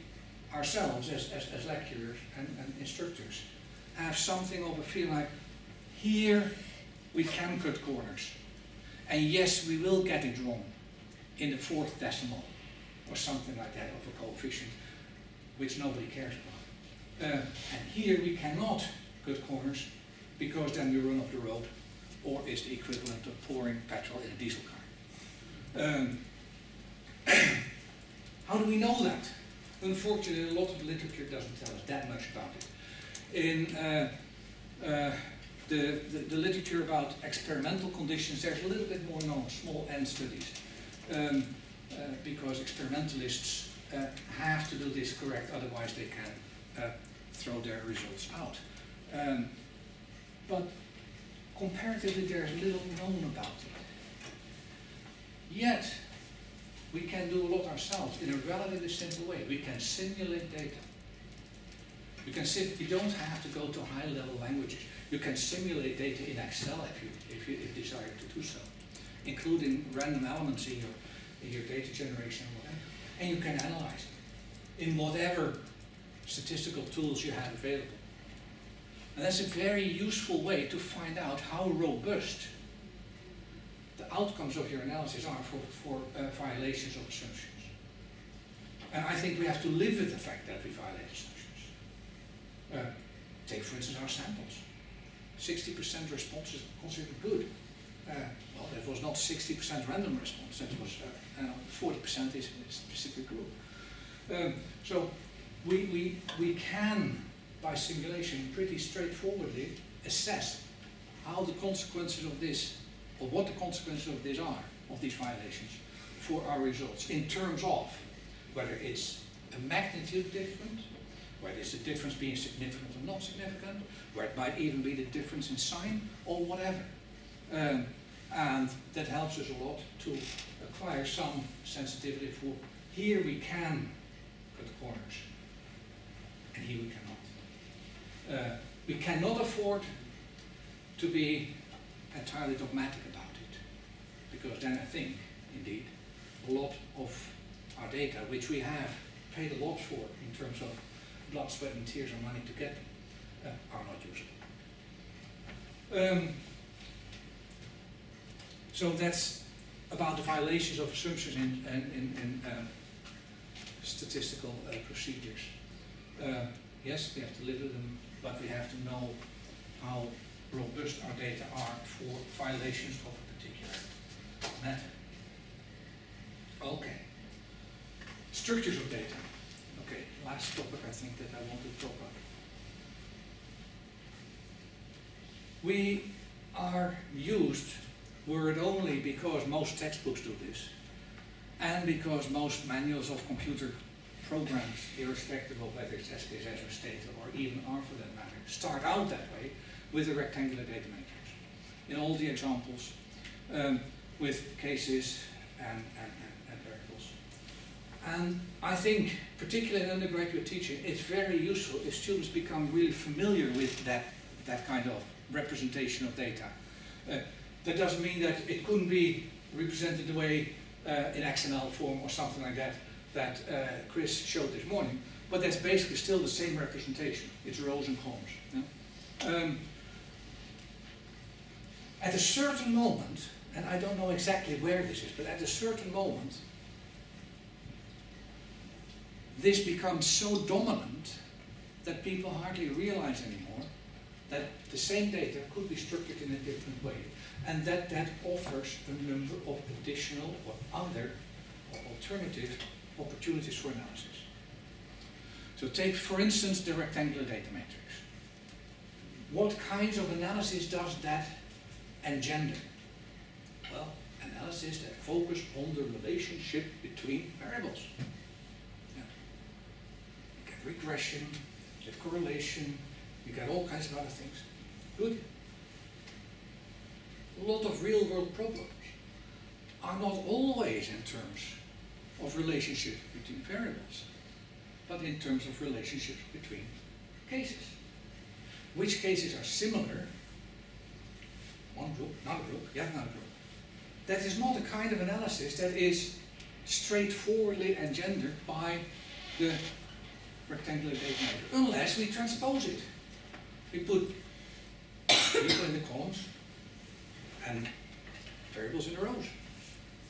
Speaker 1: ourselves as, as, as lecturers and, and instructors have something of a feel like here we can cut corners. And yes, we will get it wrong in the fourth decimal or something like that of a coefficient, which nobody cares about. Uh, and here we cannot cut corners because then you run off the road or it's the equivalent of pouring petrol in a diesel car. Um, How do we know that? Unfortunately, a lot of the literature doesn't tell us that much about it. In uh, uh, the, the, the, literature about experimental conditions, there's a little bit more known, small n studies, um, uh, because experimentalists uh, have to do this correct, otherwise they can uh, throw their results out. Um, but comparatively, there's little known about it. Yet, we can do a lot ourselves in a relatively simple way. We can simulate data. You can sim you don't have to go to high level languages. You can simulate data in Excel if you, if you if desire to do so, including random elements in your, in your data generation or whatever. And you can analyze it in whatever statistical tools you have available. And that's a very useful way to find out how robust the outcomes of your analysis are for, for uh, violations of assumptions. And I think we have to live with the fact that we violate assumptions. Uh, take, for instance, our samples. 60% response is considered good. Uh, well, that was not 60% random response, that was uh, uh, 40% is a specific group. Um, so we, we, we can, by simulation, pretty straightforwardly assess how the consequences of this, or what the consequences of this are, of these violations, for our results, in terms of whether it's a magnitude difference, whether it's the difference being significant or not significant, where it might even be the difference in sign, or whatever. Um, and that helps us a lot to acquire some sensitivity for here we can cut corners, and here we cannot. Uh, we cannot afford to be entirely dogmatic about it, because then I think, indeed, a lot of our data, which we have paid a lot for in terms of blood, sweat, and tears and money to get, uh, are not usable. Um, so that's about the violations of assumptions in, in, in, in uh, statistical uh, procedures. Uh, yes, we have to live with them, but we have to know how robust our data are for violations of a particular matter. Okay. Structures of data. Okay, last topic I think that I want to talk about. We are used, were it only because most textbooks do this, and because most manuals of computer programs, irrespective of whether it's SPSS or Stata or even R for that start out that way with a rectangular data matrix. In all the examples, um, with cases and, and, and, variables. And I think, particularly in undergraduate teaching, it's very useful if students become really familiar with that, that kind of representation of data. Uh, that doesn't mean that it couldn't be represented the way uh, in XML form or something like that that uh, Chris showed this morning, but that's basically still the same representation. It's rows and columns. Yeah? Um, at a certain moment, and I don't know exactly where this is, but at a certain moment, this becomes so dominant that people hardly realize anymore that the same data could be structured in a different way, and that that offers a number of additional or other or alternative opportunities for analysis. So take, for instance, the rectangular data matrix. What kinds of analysis does that engender? Well, analysis that focus on the relationship between variables. Yeah. You get regression, you get correlation, you get all kinds of other things. Good. A lot of real world problems are not always in terms of relationship between variables, but in terms of relationships between cases. Which cases are similar? One group, another group, yet another group. That is not a kind of analysis that is straightforwardly engendered by the rectangular data matrix, unless we transpose it. We put people in the columns and variables in the rows.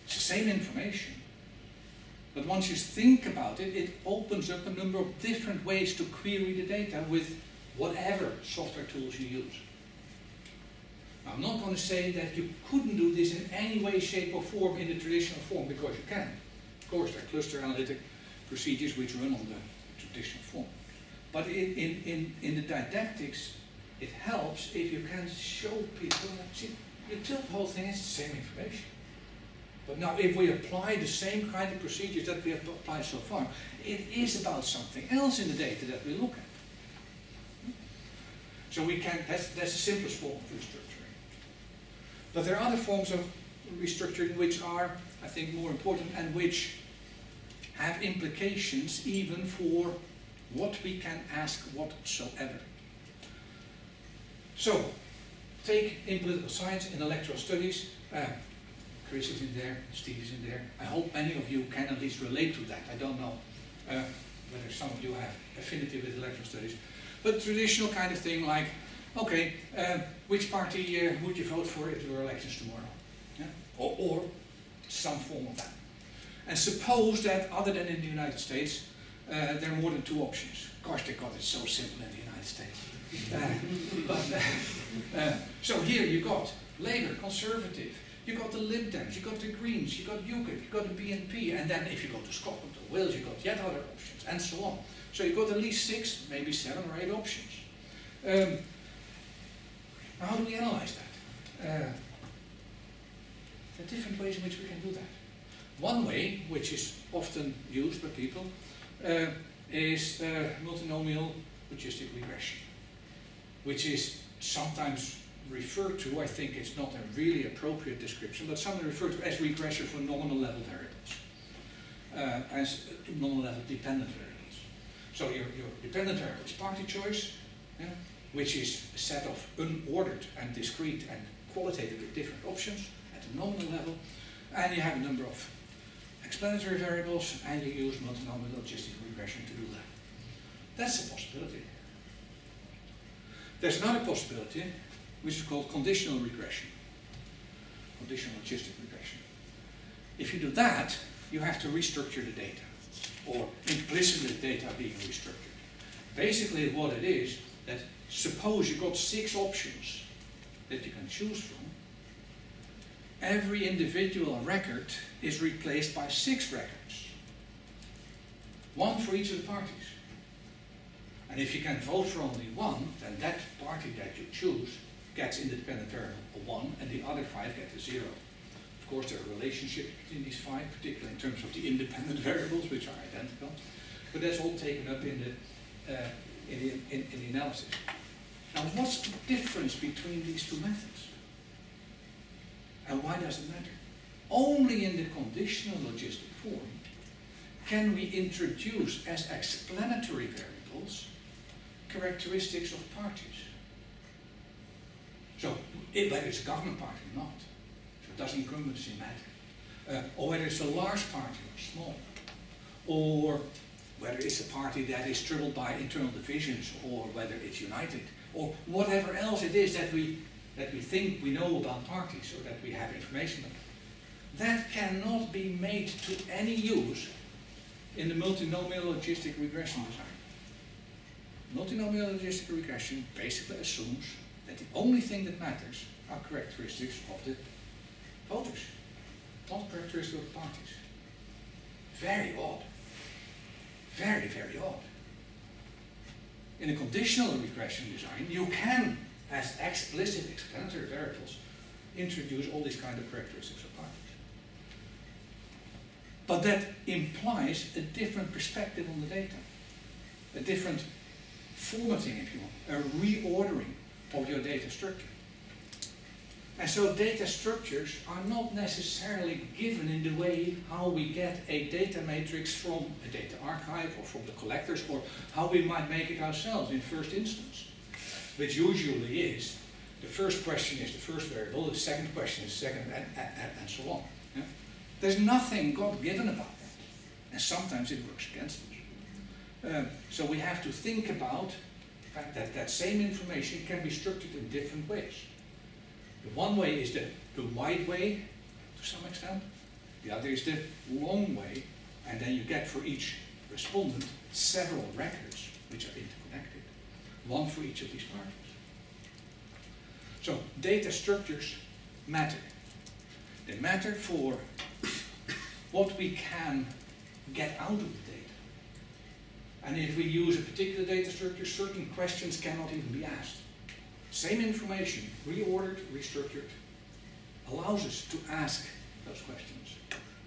Speaker 1: It's the same information, but once you think about it, it opens up a number of different ways to query the data with whatever software tools you use. Now, I'm not going to say that you couldn't do this in any way, shape, or form in the traditional form, because you can. Of course, there are cluster analytic procedures which run on the traditional form. But in, in, in, in the didactics, it helps if you can show people that see, you the whole thing, it's the same information. But now, if we apply the same kind of procedures that we have applied so far, it is about something else in the data that we look at. So we can, that's, that's the simplest form of restructuring. But there are other forms of restructuring which are, I think, more important and which have implications even for what we can ask whatsoever. So, take in political science, in electoral studies, uh, Chris is in there, Steve is in there. I hope many of you can at least relate to that. I don't know uh, whether some of you have affinity with electoral studies. But traditional kind of thing like, okay, uh, which party uh, would you vote for if there were elections tomorrow? Yeah? Or, or, some form of that. And suppose that other than in the United States, uh, there are more than two options. Gosh, they got it so simple in the United States. Uh, but, uh, so here you got Labour, Conservative, you got the Lib Dems, you got the Greens, you got UKIP, you got the BNP, and then if you go to Scotland or Wales, you got yet other options, and so on. So you got at least six, maybe seven or eight options. Um, how do we analyze that? Uh, there are different ways in which we can do that. One way, which is often used by people, uh, is uh, multinomial logistic regression, which is sometimes referred to, I think it's not a really appropriate description, but sometimes referred to as regression for nominal level variables, uh, as nominal level dependent variables. So your, your dependent variable is party choice, yeah, which is a set of unordered and discrete and qualitatively different options at the nominal level, and you have a number of explanatory variables, and you use multinomial logistic regression to do that. That's a possibility. There's another possibility, which is called conditional regression, conditional logistic regression. If you do that, you have to restructure the data, or implicitly data being restructured. Basically, what it is that suppose you got six options that you can choose from. Every individual record is replaced by six records, one for each of the parties. And if you can vote for only one, then that party that you choose gets independent variable one, and the other five get a zero. Of course, there are relationships between these five, particularly in terms of the independent variables, which are identical. But that's all taken up in the, uh, in the, in, in the analysis. Now, what's the difference between these two methods? And why does it matter? Only in the conditional logistic form can we introduce as explanatory variables characteristics of parties. So, whether it's a government party or not, so does incumbency matter? Uh, or whether it's a large party or small, or whether it's a party that is troubled by internal divisions, or whether it's united, or whatever else it is that we that we think we know about parties or that we have information about. That cannot be made to any use in the multinomial logistic regression design. Multinomial logistic regression basically assumes that the only thing that matters are characteristics of the voters, not characteristics of the parties. Very odd. Very, very odd. In a conditional regression design, you can as explicit explanatory variables introduce all these kind of characteristics of parties. But that implies a different perspective on the data, a different formatting, if you want, a reordering of your data structure. And so data structures are not necessarily given in the way how we get a data matrix from a data archive or from the collectors or how we might make it ourselves in first instance which usually is the first question is the first variable, the second question is second, and, and, and so on. Yeah? There's nothing God given about that. And sometimes it works against us. Um, so we have to think about fact that that same information can be structured in different ways. The one way is the, the wide way, to some extent. The other is the long way. And then you get for each respondent several records which are interconnected one for each of these parties. So data structures matter. They matter for what we can get out of the data. And if we use a particular data structure, certain questions cannot even be asked. Same information, reordered, restructured, allows us to ask those questions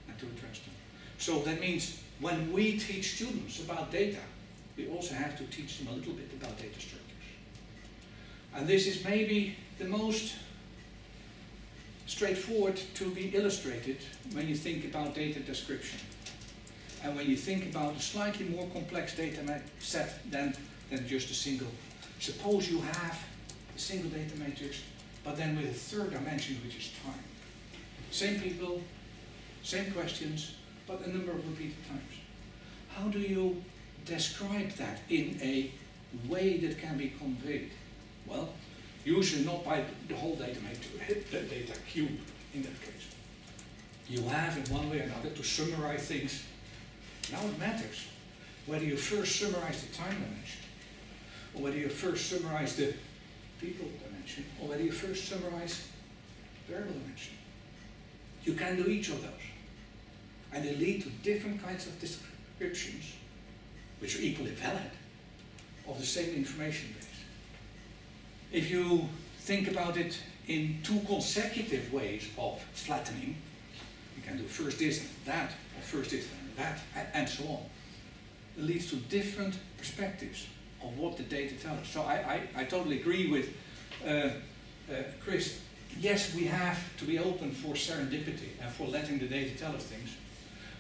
Speaker 1: and to address them. So that means when we teach students about data, we also have to teach them a little bit about data structures. And this is maybe the most straightforward to be illustrated when you think about data description. And when you think about a slightly more complex data set than, than just a single. Suppose you have a single data matrix, but then with a third dimension, which is time. Same people, same questions, but a number of repeated times. How do you describe that in a way that can be conveyed? Well, usually not by the whole data matrix, the data cube in that case. You have in one way or another to summarize things. Now it matters. whether you first summarize the time dimension, or whether you first summarize the people dimension, or whether you first summarize variable dimension. You can do each of those. And they lead to different kinds of descriptions, which are equally valid, of the same information base. If you think about it in two consecutive ways of flattening, you can do first this and that, or first this and that, a- and so on. It leads to different perspectives of what the data tell us. So I, I, I totally agree with uh, uh, Chris. Yes, we have to be open for serendipity and for letting the data tell us things.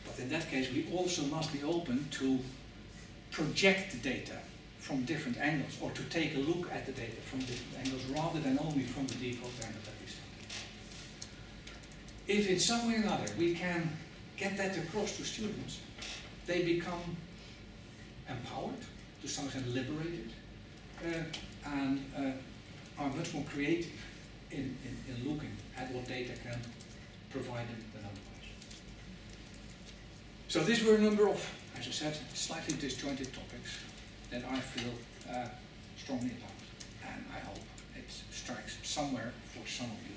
Speaker 1: But in that case, we also must be open to project the data from different angles or to take a look at the data from different angles rather than only from the default angle that we see. If in some way or another we can get that across to students, they become empowered, to some extent liberated, uh, and uh, are much more creative in, in, in looking at what data can provide them than otherwise. So these were a number of, as I said, slightly disjointed topics that I feel uh, strongly about, and I hope it strikes somewhere for some of you